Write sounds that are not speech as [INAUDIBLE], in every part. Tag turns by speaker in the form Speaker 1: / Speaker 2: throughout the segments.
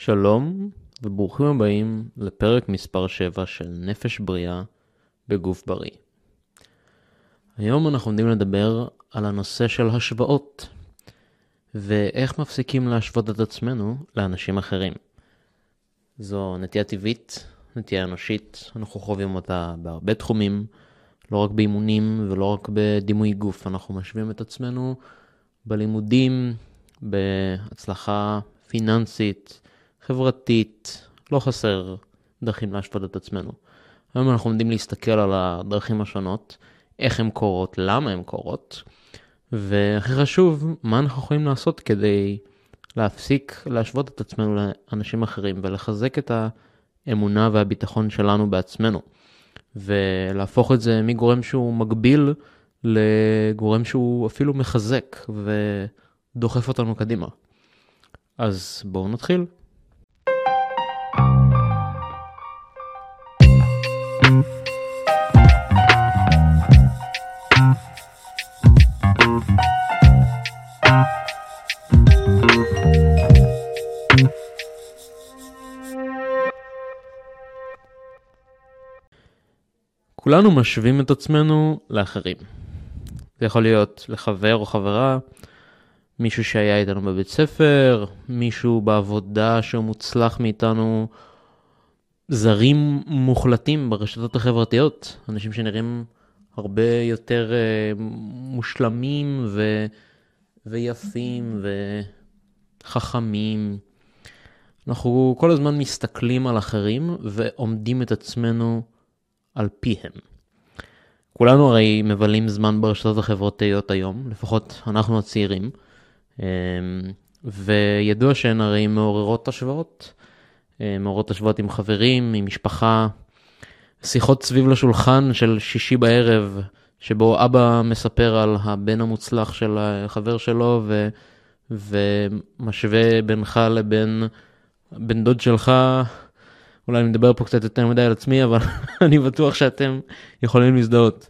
Speaker 1: שלום וברוכים הבאים לפרק מספר 7 של נפש בריאה בגוף בריא. היום אנחנו עומדים לדבר על הנושא של השוואות ואיך מפסיקים להשוות את עצמנו לאנשים אחרים. זו נטייה טבעית, נטייה אנושית, אנחנו חווים אותה בהרבה תחומים, לא רק באימונים ולא רק בדימוי גוף, אנחנו משווים את עצמנו בלימודים, בהצלחה פיננסית, חברתית, לא חסר דרכים להשוות את עצמנו. היום אנחנו עומדים להסתכל על הדרכים השונות, איך הן קורות, למה הן קורות, והכי חשוב, מה אנחנו יכולים לעשות כדי להפסיק להשוות את עצמנו לאנשים אחרים ולחזק את האמונה והביטחון שלנו בעצמנו, ולהפוך את זה מגורם שהוא מגביל לגורם שהוא אפילו מחזק ודוחף אותנו קדימה. אז בואו נתחיל. כולנו משווים את עצמנו לאחרים. זה יכול להיות לחבר או חברה, מישהו שהיה איתנו בבית ספר, מישהו בעבודה שהוא מוצלח מאיתנו, זרים מוחלטים ברשתות החברתיות, אנשים שנראים הרבה יותר uh, מושלמים ו... ויפים וחכמים. אנחנו כל הזמן מסתכלים על אחרים ועומדים את עצמנו על פיהם. כולנו הרי מבלים זמן ברשתות החברתיות היום, לפחות אנחנו הצעירים, אמ, וידוע שהן הרי מעוררות השוואות, אה, מעוררות השוואות עם חברים, עם משפחה, שיחות סביב לשולחן של שישי בערב, שבו אבא מספר על הבן המוצלח של החבר שלו ו, ומשווה בינך לבין בן דוד שלך אולי אני מדבר פה קצת יותר מדי על עצמי, אבל [LAUGHS] אני בטוח שאתם יכולים להזדהות.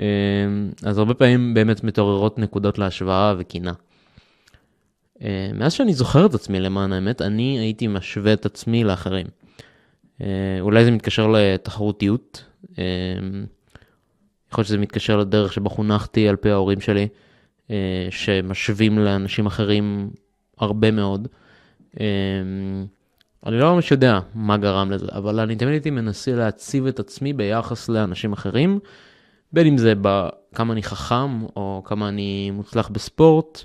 Speaker 1: אמ, אז הרבה פעמים באמת מתעוררות נקודות להשוואה וקינה. אמ, מאז שאני זוכר את עצמי למען האמת, אני הייתי משווה את עצמי לאחרים. אמ, אולי זה מתקשר לתחרותיות, יכול להיות שזה מתקשר לדרך שבה חונכתי על פי ההורים שלי, שמשווים לאנשים אחרים הרבה מאוד. אני לא ממש יודע מה גרם לזה, אבל אני תמיד הייתי מנסה להציב את עצמי ביחס לאנשים אחרים, בין אם זה בכמה אני חכם, או כמה אני מוצלח בספורט,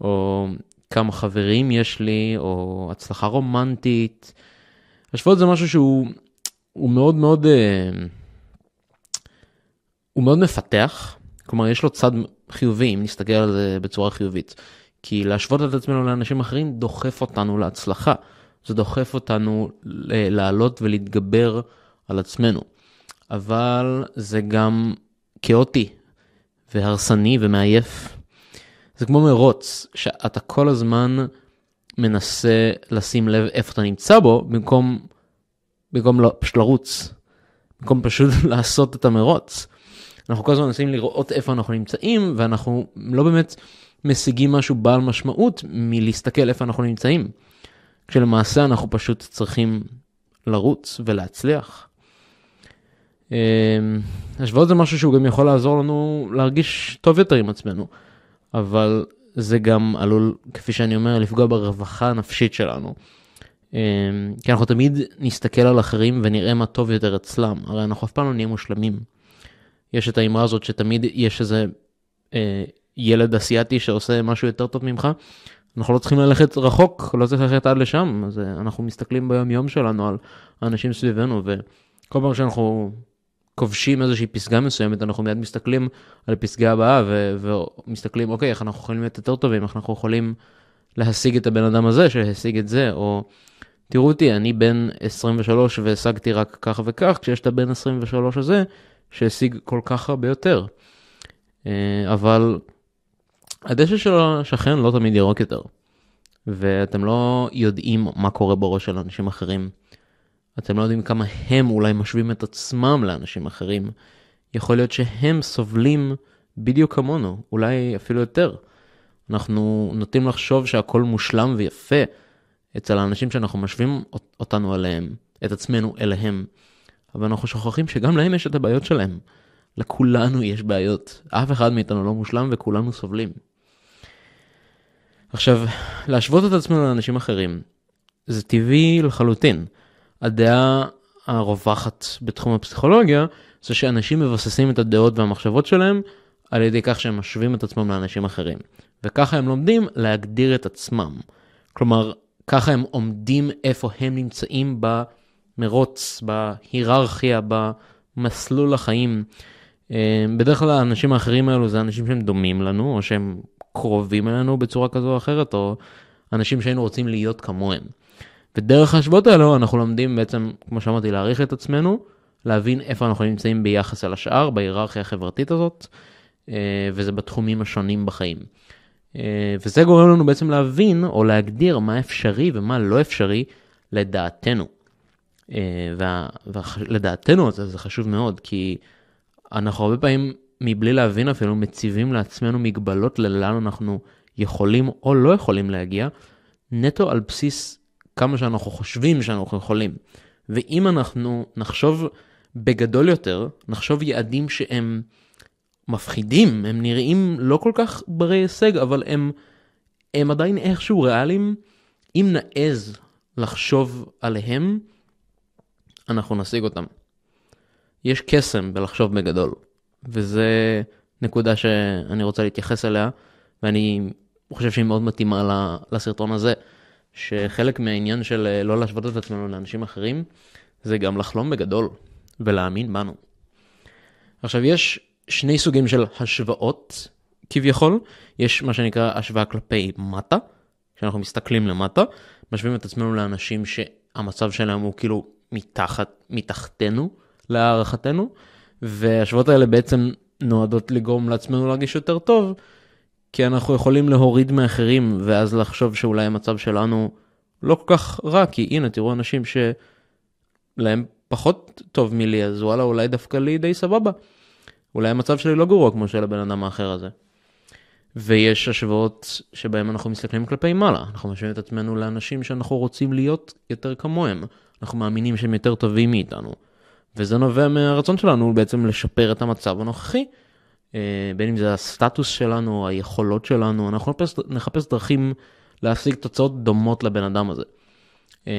Speaker 1: או כמה חברים יש לי, או הצלחה רומנטית. השוואות זה משהו שהוא הוא מאוד מאוד, אה, הוא מאוד מפתח, כלומר יש לו צד חיובי אם נסתכל על זה בצורה חיובית. כי להשוות את עצמנו לאנשים אחרים דוחף אותנו להצלחה. זה דוחף אותנו לעלות ולהתגבר על עצמנו. אבל זה גם כאוטי והרסני ומעייף. זה כמו מרוץ, שאתה כל הזמן מנסה לשים לב איפה אתה נמצא בו, במקום, במקום לא, פשוט לרוץ. במקום פשוט [LAUGHS] לעשות את המרוץ. אנחנו כל הזמן מנסים לראות איפה אנחנו נמצאים, ואנחנו לא באמת משיגים משהו בעל משמעות מלהסתכל איפה אנחנו נמצאים. כשלמעשה אנחנו פשוט צריכים לרוץ ולהצליח. אמ, השוואות זה משהו שהוא גם יכול לעזור לנו להרגיש טוב יותר עם עצמנו, אבל זה גם עלול, כפי שאני אומר, לפגוע ברווחה הנפשית שלנו. אמ, כי אנחנו תמיד נסתכל על אחרים ונראה מה טוב יותר אצלם, הרי אנחנו אף פעם לא נהיה מושלמים. יש את האמרה הזאת שתמיד יש איזה אה, ילד אסיאתי שעושה משהו יותר טוב ממך, אנחנו לא צריכים ללכת רחוק, לא צריך ללכת עד לשם, אז אה, אנחנו מסתכלים ביום יום שלנו על האנשים סביבנו, וכל פעם שאנחנו כובשים איזושהי פסגה מסוימת, אנחנו מיד מסתכלים על הפסגה הבאה, ו- ומסתכלים, אוקיי, איך אנחנו יכולים להיות יותר טובים, איך אנחנו יכולים להשיג את הבן אדם הזה שהשיג את זה, או תראו אותי, אני בן 23 והשגתי רק כך וכך, כשיש את הבן 23 הזה שהשיג כל כך הרבה יותר. אה, אבל הדשא של השכן לא תמיד ירוק יותר, ואתם לא יודעים מה קורה בראש של אנשים אחרים. אתם לא יודעים כמה הם אולי משווים את עצמם לאנשים אחרים. יכול להיות שהם סובלים בדיוק כמונו, אולי אפילו יותר. אנחנו נוטים לחשוב שהכל מושלם ויפה אצל האנשים שאנחנו משווים אותנו אליהם, את עצמנו אליהם, אבל אנחנו שוכחים שגם להם יש את הבעיות שלהם. לכולנו יש בעיות, אף אחד מאיתנו לא מושלם וכולנו סובלים. עכשיו, להשוות את עצמנו לאנשים אחרים, זה טבעי לחלוטין. הדעה הרווחת בתחום הפסיכולוגיה זה שאנשים מבססים את הדעות והמחשבות שלהם על ידי כך שהם משווים את עצמם לאנשים אחרים. וככה הם לומדים להגדיר את עצמם. כלומר, ככה הם עומדים איפה הם נמצאים במרוץ, בהיררכיה, במסלול החיים. אה, בדרך כלל האנשים האחרים האלו זה אנשים שהם דומים לנו, או שהם קרובים אלינו בצורה כזו או אחרת, או אנשים שהיינו רוצים להיות כמוהם. ודרך ההשוואות האלו אנחנו לומדים בעצם, כמו שאמרתי, להעריך את עצמנו, להבין איפה אנחנו נמצאים ביחס אל השאר, בהיררכיה החברתית הזאת, אה, וזה בתחומים השונים בחיים. אה, וזה גורם לנו בעצם להבין או להגדיר מה אפשרי ומה לא אפשרי לדעתנו. ולדעתנו זה, זה חשוב מאוד, כי אנחנו הרבה פעמים, מבלי להבין אפילו, מציבים לעצמנו מגבלות ללאן אנחנו יכולים או לא יכולים להגיע, נטו על בסיס כמה שאנחנו חושבים שאנחנו יכולים. ואם אנחנו נחשוב בגדול יותר, נחשוב יעדים שהם מפחידים, הם נראים לא כל כך ברי הישג, אבל הם, הם עדיין איכשהו ריאליים, אם נעז לחשוב עליהם, אנחנו נשיג אותם. יש קסם בלחשוב בגדול, וזה נקודה שאני רוצה להתייחס אליה, ואני חושב שהיא מאוד מתאימה לסרטון הזה, שחלק מהעניין של אה, לא להשוות את עצמנו לאנשים אחרים, זה גם לחלום בגדול ולהאמין בנו. עכשיו, יש שני סוגים של השוואות כביכול, יש מה שנקרא השוואה כלפי מטה, כשאנחנו מסתכלים למטה, משווים את עצמנו לאנשים שהמצב שלהם הוא כאילו מתחת, מתחתנו, להערכתנו, וההשוואות האלה בעצם נועדות לגרום לעצמנו להרגיש יותר טוב, כי אנחנו יכולים להוריד מאחרים ואז לחשוב שאולי המצב שלנו לא כל כך רע, כי הנה תראו אנשים שלהם פחות טוב מלי, אז וואלה אולי דווקא לי די סבבה. אולי המצב שלי לא גרוע כמו של הבן אדם האחר הזה. ויש השוואות שבהם אנחנו מסתכלים כלפי מעלה, אנחנו משווים את עצמנו לאנשים שאנחנו רוצים להיות יותר כמוהם, אנחנו מאמינים שהם יותר טובים מאיתנו. וזה נובע מהרצון שלנו בעצם לשפר את המצב הנוכחי, בין אם זה הסטטוס שלנו, היכולות שלנו, אנחנו נחפש, נחפש דרכים להשיג תוצאות דומות לבן אדם הזה. אה,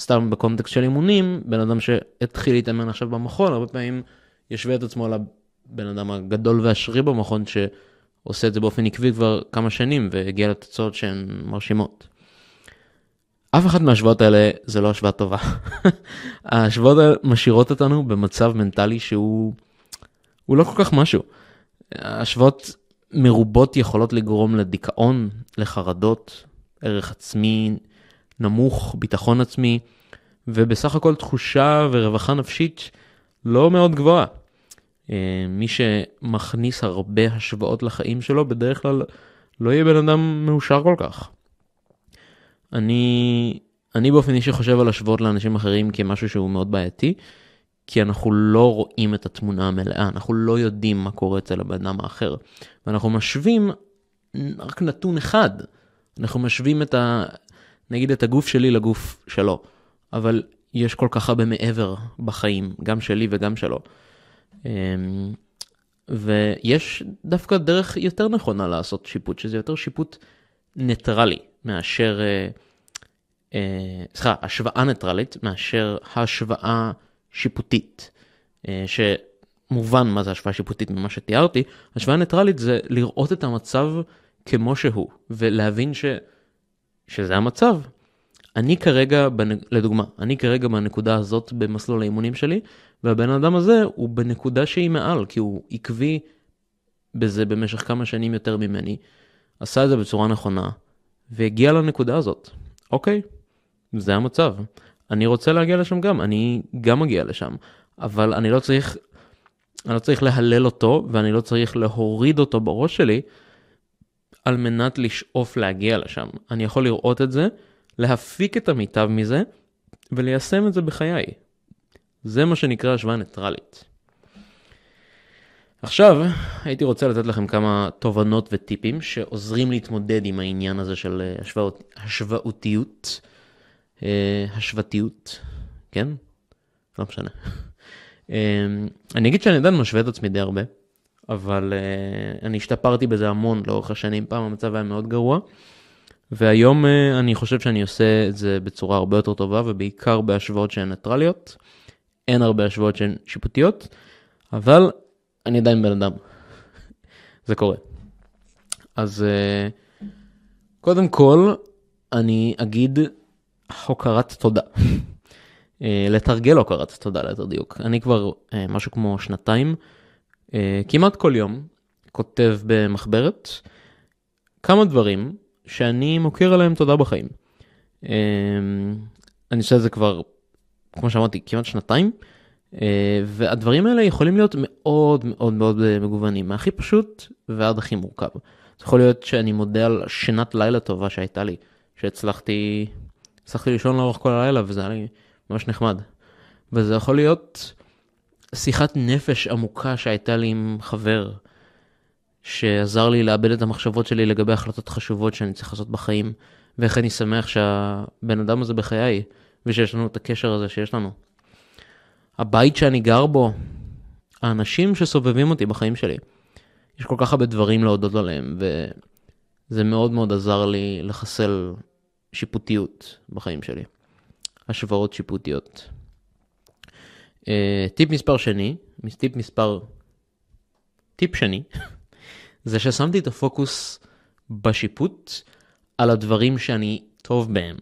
Speaker 1: סתם בקונטקסט של אימונים, בן אדם שהתחיל להתאמן עכשיו במכון, הרבה פעמים ישווה את עצמו לבן אדם הגדול והשרי במכון, שעושה את זה באופן עקבי כבר כמה שנים והגיע לתוצאות שהן מרשימות. אף אחת מההשוואות האלה זה לא השוואה טובה. [LAUGHS] ההשוואות האלה משאירות אותנו במצב מנטלי שהוא הוא לא כל כך משהו. השוואות מרובות יכולות לגרום לדיכאון, לחרדות, ערך עצמי נמוך, ביטחון עצמי, ובסך הכל תחושה ורווחה נפשית לא מאוד גבוהה. אה, מי שמכניס הרבה השוואות לחיים שלו בדרך כלל לא יהיה בן אדם מאושר כל כך. אני, אני באופן אישי חושב על השוואות לאנשים אחרים כמשהו שהוא מאוד בעייתי, כי אנחנו לא רואים את התמונה המלאה, אנחנו לא יודעים מה קורה אצל הבן אדם האחר. ואנחנו משווים רק נתון אחד, אנחנו משווים את ה... נגיד את הגוף שלי לגוף שלו, אבל יש כל כך הרבה מעבר בחיים, גם שלי וגם שלו. אמ, ויש דווקא דרך יותר נכונה לעשות שיפוט, שזה יותר שיפוט ניטרלי מאשר, אה, אה, סליחה, השוואה ניטרלית מאשר השוואה שיפוטית, אה, שמובן מה זה השוואה שיפוטית ממה שתיארתי, השוואה ניטרלית זה לראות את המצב כמו שהוא, ולהבין ש... שזה המצב. אני כרגע, לדוגמה, אני כרגע בנקודה הזאת במסלול האימונים שלי, והבן אדם הזה הוא בנקודה שהיא מעל, כי הוא עקבי בזה במשך כמה שנים יותר ממני, עשה את זה בצורה נכונה, והגיע לנקודה הזאת. אוקיי, זה המצב. אני רוצה להגיע לשם גם, אני גם מגיע לשם, אבל אני לא צריך, אני לא צריך להלל אותו ואני לא צריך להוריד אותו בראש שלי על מנת לשאוף להגיע לשם. אני יכול לראות את זה, להפיק את המיטב מזה וליישם את זה בחיי. זה מה שנקרא השוואה ניטרלית. עכשיו הייתי רוצה לתת לכם כמה תובנות וטיפים שעוזרים להתמודד עם העניין הזה של אה, השוואות, השוואותיות, אה, השוותיות, כן? לא משנה. אה, אני אגיד שאני עדיין משווה את עצמי די הרבה, אבל אני השתפרתי בזה המון לאורך השנים, פעם המצב היה מאוד גרוע, והיום אני חושב שאני עושה את זה בצורה הרבה יותר טובה, ובעיקר בהשוואות שהן ניטרליות. אין הרבה השוואות שהן שיפוטיות, אבל אני עדיין בן אדם. זה קורה. אז אה, קודם כל, אני אגיד הוקרת תודה. אה, לתרגל הוקרת תודה ליתר דיוק. אני כבר אה, משהו כמו שנתיים, כמעט כל יום, כותב במחברת כמה דברים שאני מוקיר עליהם תודה בחיים. אני עושה את זה כבר, כמו שאמרתי, כמעט שנתיים. אה, והדברים האלה יכולים להיות מאוד מאוד מאוד אה, מגוונים, מהכי פשוט ועד הכי מורכב. זה יכול להיות שאני מודה על שינת לילה טובה שהייתה לי, שהצלחתי, הצלחתי לישון לאורך כל הלילה וזה היה לי ממש נחמד. וזה יכול להיות שיחת נפש עמוקה שהייתה לי עם חבר, שעזר לי לאבד את המחשבות שלי לגבי החלטות חשובות שאני צריך לעשות בחיים, ואיך אני שמח שהבן אדם הזה בחיי, ושיש לנו את הקשר הזה שיש לנו. הבית שאני גר בו, האנשים שסובבים אותי בחיים שלי. יש כל כך הרבה דברים להודות עליהם, וזה מאוד מאוד עזר לי לחסל שיפוטיות בחיים שלי. השוואות שיפוטיות. Uh, טיפ מספר שני, טיפ מספר... טיפ שני, [LAUGHS] זה ששמתי את הפוקוס בשיפוט על הדברים שאני טוב בהם,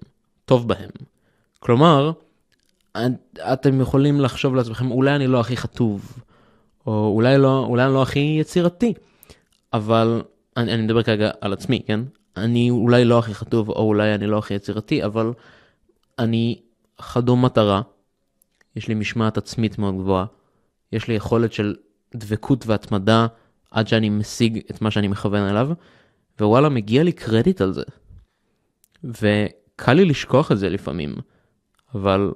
Speaker 1: טוב בהם. כלומר, אתם יכולים לחשוב לעצמכם, אולי אני לא הכי חטוב, או אולי, לא, אולי אני לא הכי יצירתי, אבל אני, אני מדבר כרגע על עצמי, כן? אני אולי לא הכי חטוב, או אולי אני לא הכי יצירתי, אבל אני חדום מטרה, יש לי משמעת עצמית מאוד גבוהה, יש לי יכולת של דבקות והתמדה עד שאני משיג את מה שאני מכוון אליו, ווואלה, מגיע לי קרדיט על זה. וקל לי לשכוח את זה לפעמים, אבל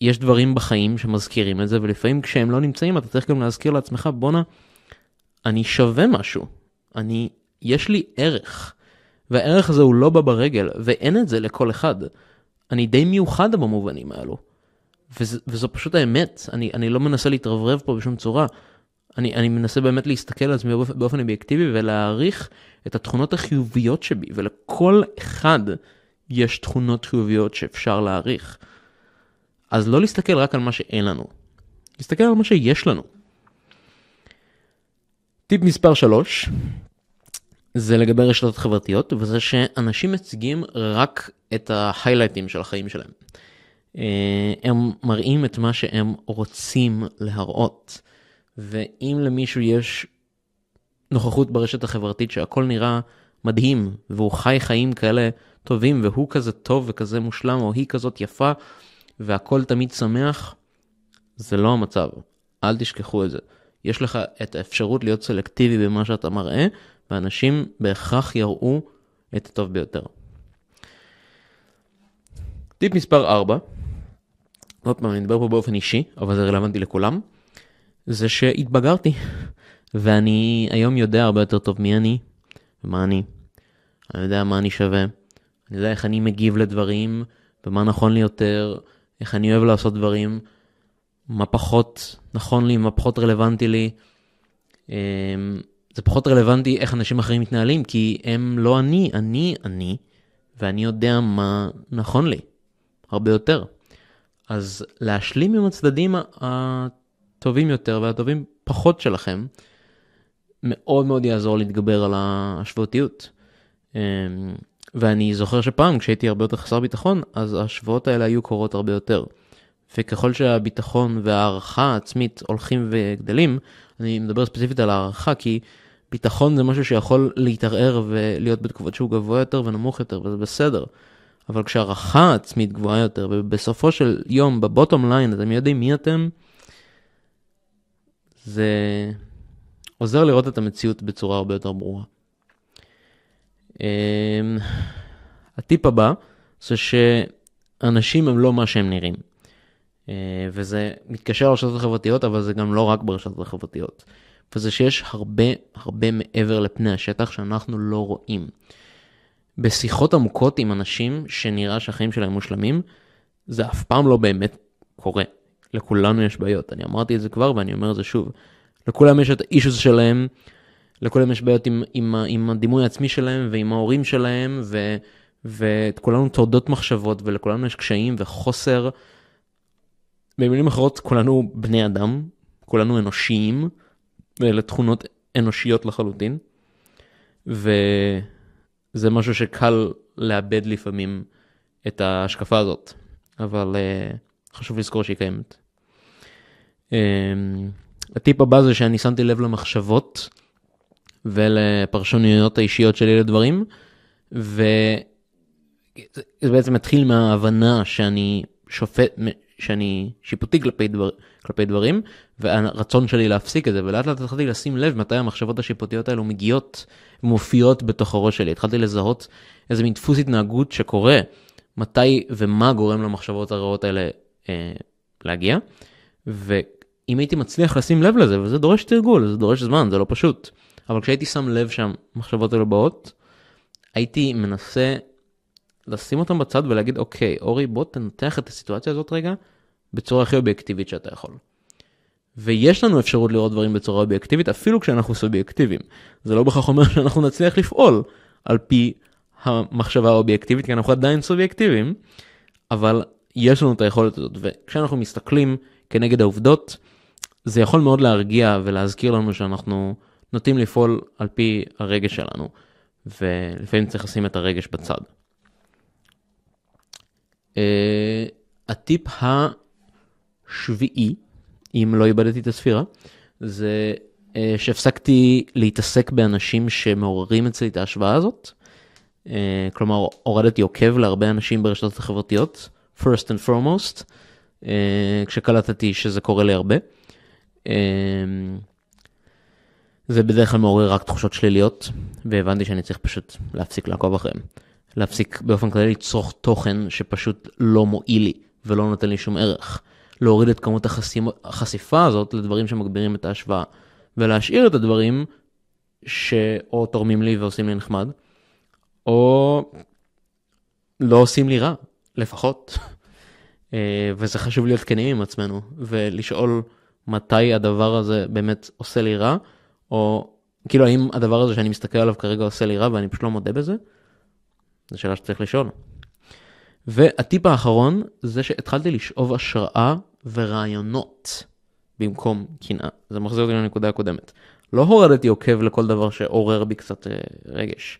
Speaker 1: יש דברים בחיים שמזכירים את זה, ולפעמים כשהם לא נמצאים אתה צריך גם להזכיר לעצמך, בואנה, אני שווה משהו. אני, יש לי ערך. והערך הזה הוא לא בא ברגל, ואין את זה לכל אחד. אני די מיוחד במובנים האלו. וזה, וזו פשוט האמת, אני, אני לא מנסה להתרברב פה בשום צורה. אני, אני מנסה באמת להסתכל על עצמי באופן, באופן אובייקטיבי ולהעריך את התכונות החיוביות שבי, ולכל אחד יש תכונות חיוביות שאפשר להעריך. אז לא להסתכל רק על מה שאין לנו, להסתכל על מה שיש לנו. טיפ מספר 3 זה לגבי רשתות חברתיות, וזה שאנשים מציגים רק את ההיילייטים של החיים שלהם. אה, הם מראים את מה שהם רוצים להראות, ואם למישהו יש נוכחות ברשת החברתית שהכל נראה מדהים, והוא חי חיים כאלה טובים, והוא כזה טוב וכזה מושלם, או היא כזאת יפה, והכל תמיד שמח, זה לא המצב. אל תשכחו את זה. יש לך את האפשרות להיות סלקטיבי במה שאתה מראה, ואנשים בהכרח יראו את הטוב ביותר. טיפ מספר 4, עוד פעם, אני מדבר פה באופן אישי, אבל זה רלוונטי לכולם, זה שהתבגרתי, ואני היום יודע הרבה יותר טוב מי אני ומה אני. אני יודע מה אני שווה, אני יודע איך אני מגיב לדברים, ומה נכון לי יותר, איך אני אוהב לעשות דברים, מה פחות נכון לי, מה פחות רלוונטי לי. זה פחות רלוונטי איך אנשים אחרים מתנהלים, כי הם לא אני, אני אני, ואני יודע מה נכון לי, הרבה יותר. אז להשלים עם הצדדים הטובים יותר והטובים פחות שלכם, מאוד מאוד יעזור להתגבר על ההשוואתיות. אמ, ואני זוכר שפעם, כשהייתי הרבה יותר חסר ביטחון, אז ההשוואות האלה היו קורות הרבה יותר. וככל שהביטחון וההערכה העצמית הולכים וגדלים, אני מדבר ספציפית על הערכה, כי ביטחון זה משהו שיכול להתערער ולהיות בתקופות שהוא גבוה יותר ונמוך יותר, וזה בסדר. אבל כשהערכה עצמית גבוהה יותר, ובסופו של יום, בבוטום ליין, אתם יודעים מי אתם, זה עוזר לראות את המציאות בצורה הרבה יותר ברורה. אמ, הטיפ הבא זה שאנשים הם לא מה שהם נראים. אה, וזה מתקשר לרשתות החברתיות, אבל זה גם לא רק ברשתות החברתיות. וזה שיש הרבה הרבה מעבר לפני השטח שאנחנו לא רואים. בשיחות עמוקות עם אנשים שנראה שהחיים שלהם מושלמים, זה אף פעם לא באמת קורה. לכולנו יש בעיות, אני אמרתי את זה כבר ואני אומר את זה שוב. לכולם יש את האישוס שלהם, לכולם יש בעיות עם, עם, עם הדימוי העצמי שלהם ועם ההורים שלהם, ו, וכולנו תורדות מחשבות ולכולנו יש קשיים וחוסר. במילים אחרות, כולנו בני אדם, כולנו אנושיים, ואלה תכונות אנושיות לחלוטין. וזה משהו שקל לאבד לפעמים את ההשקפה הזאת, אבל uh, חשוב לזכור שהיא קיימת. Um, הטיפ הבא זה שאני שמתי לב למחשבות ולפרשנויות האישיות שלי לדברים, וזה בעצם מתחיל מההבנה שאני שופט, שאני שיפוטי כלפי, דבר, כלפי דברים, והרצון שלי להפסיק את זה, ולאט לאט התחלתי לשים לב מתי המחשבות השיפוטיות האלו מגיעות ומופיעות בתוך הראש שלי. התחלתי לזהות איזה מין דפוס התנהגות שקורה, מתי ומה גורם למחשבות הרעות האלה אה, להגיע, ואם הייתי מצליח לשים לב לזה, וזה דורש תרגול, זה דורש זמן, זה לא פשוט, אבל כשהייתי שם לב שהמחשבות האלו באות, הייתי מנסה לשים אותם בצד ולהגיד, אוקיי, אורי, בוא תנתח את הסיטואציה הזאת רגע בצורה הכי אובייקטיבית שאתה יכול. ויש לנו אפשרות לראות דברים בצורה אובייקטיבית, אפילו כשאנחנו סובייקטיביים. זה לא בהכרח אומר שאנחנו נצליח לפעול על פי המחשבה האובייקטיבית, כי אנחנו עדיין סובייקטיביים, אבל יש לנו את היכולת הזאת, וכשאנחנו מסתכלים כנגד העובדות, זה יכול מאוד להרגיע ולהזכיר לנו שאנחנו נוטים לפעול על פי הרגש שלנו, ולפעמים צריך לשים את הרגש בצד. Uh, הטיפ השביעי, אם לא איבדתי את הספירה, זה uh, שהפסקתי להתעסק באנשים שמעוררים אצלי את ההשוואה הזאת. Uh, כלומר, הורדתי עוקב להרבה אנשים ברשתות החברתיות, first and foremost, uh, כשקלטתי שזה קורה לי הרבה. זה בדרך כלל מעורר רק תחושות שליליות, והבנתי שאני צריך פשוט להפסיק לעקוב אחריהם. להפסיק באופן כללי לצרוך תוכן שפשוט לא מועיל לי ולא נותן לי שום ערך. להוריד את כמות החשיפה הזאת לדברים שמגבירים את ההשוואה, ולהשאיר את הדברים שאו תורמים לי ועושים לי נחמד, או לא עושים לי רע, לפחות. אה, וזה חשוב להיות כנים עם עצמנו, ולשאול מתי הדבר הזה באמת עושה לי רע, או כאילו האם הדבר הזה שאני מסתכל עליו כרגע עושה לי רע ואני פשוט לא מודה בזה, זו שאלה שצריך לשאול. והטיפ האחרון זה שהתחלתי לשאוב השראה ורעיונות במקום קנאה. זה מחזיר אותי לנקודה הקודמת. לא הורדתי עוקב לכל דבר שעורר בי קצת אה, רגש.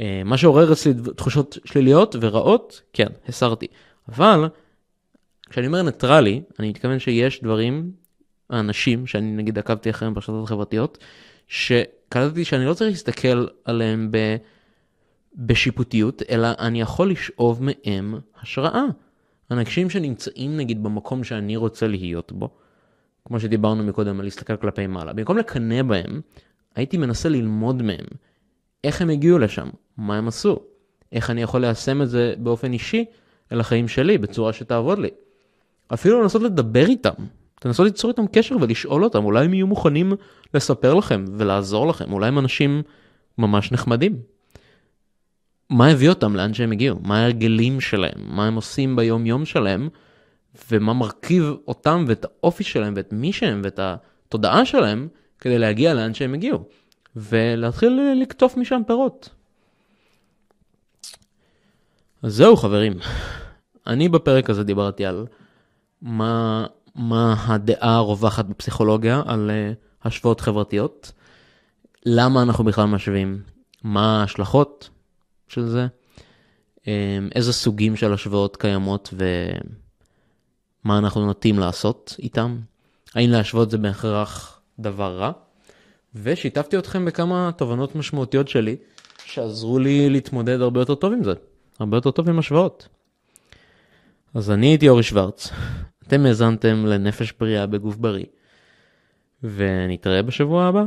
Speaker 1: אה, מה שעורר אצלי תחושות שליליות ורעות, כן, הסרתי. אבל כשאני אומר ניטרלי, אני מתכוון שיש דברים, האנשים שאני נגיד עקבתי אחריהם ברשתות החברתיות, שקלטתי שאני לא צריך להסתכל עליהם ב... בשיפוטיות, אלא אני יכול לשאוב מהם השראה. אנשים שנמצאים נגיד במקום שאני רוצה להיות בו, כמו שדיברנו מקודם על להסתכל כלפי מעלה, במקום לקנא בהם, הייתי מנסה ללמוד מהם איך הם הגיעו לשם, מה הם עשו, איך אני יכול ליישם את זה באופן אישי אל החיים שלי בצורה שתעבוד לי. אפילו לנסות לדבר איתם, תנסות ליצור איתם קשר ולשאול אותם, אולי הם יהיו מוכנים לספר לכם ולעזור לכם, אולי הם אנשים ממש נחמדים. מה הביא אותם לאן שהם הגיעו, מה ההרגלים שלהם, מה הם עושים ביום יום שלהם, ומה מרכיב אותם ואת האופי שלהם ואת מי שהם ואת התודעה שלהם כדי להגיע לאן שהם הגיעו, ולהתחיל לקטוף משם פירות. אז זהו חברים, אני בפרק הזה דיברתי על מה, מה הדעה הרווחת בפסיכולוגיה על uh, השוואות חברתיות, למה אנחנו בכלל משווים, מה ההשלכות, של זה, אמ, איזה סוגים של השוואות קיימות ומה אנחנו נוטים לעשות איתם, האם להשוות זה בהכרח דבר רע, ושיתפתי אתכם בכמה תובנות משמעותיות שלי שעזרו לי להתמודד הרבה יותר טוב עם זה, הרבה יותר טוב עם השוואות. אז אני הייתי אורי שוורץ, אתם האזנתם לנפש בריאה בגוף בריא, ונתראה בשבוע הבא.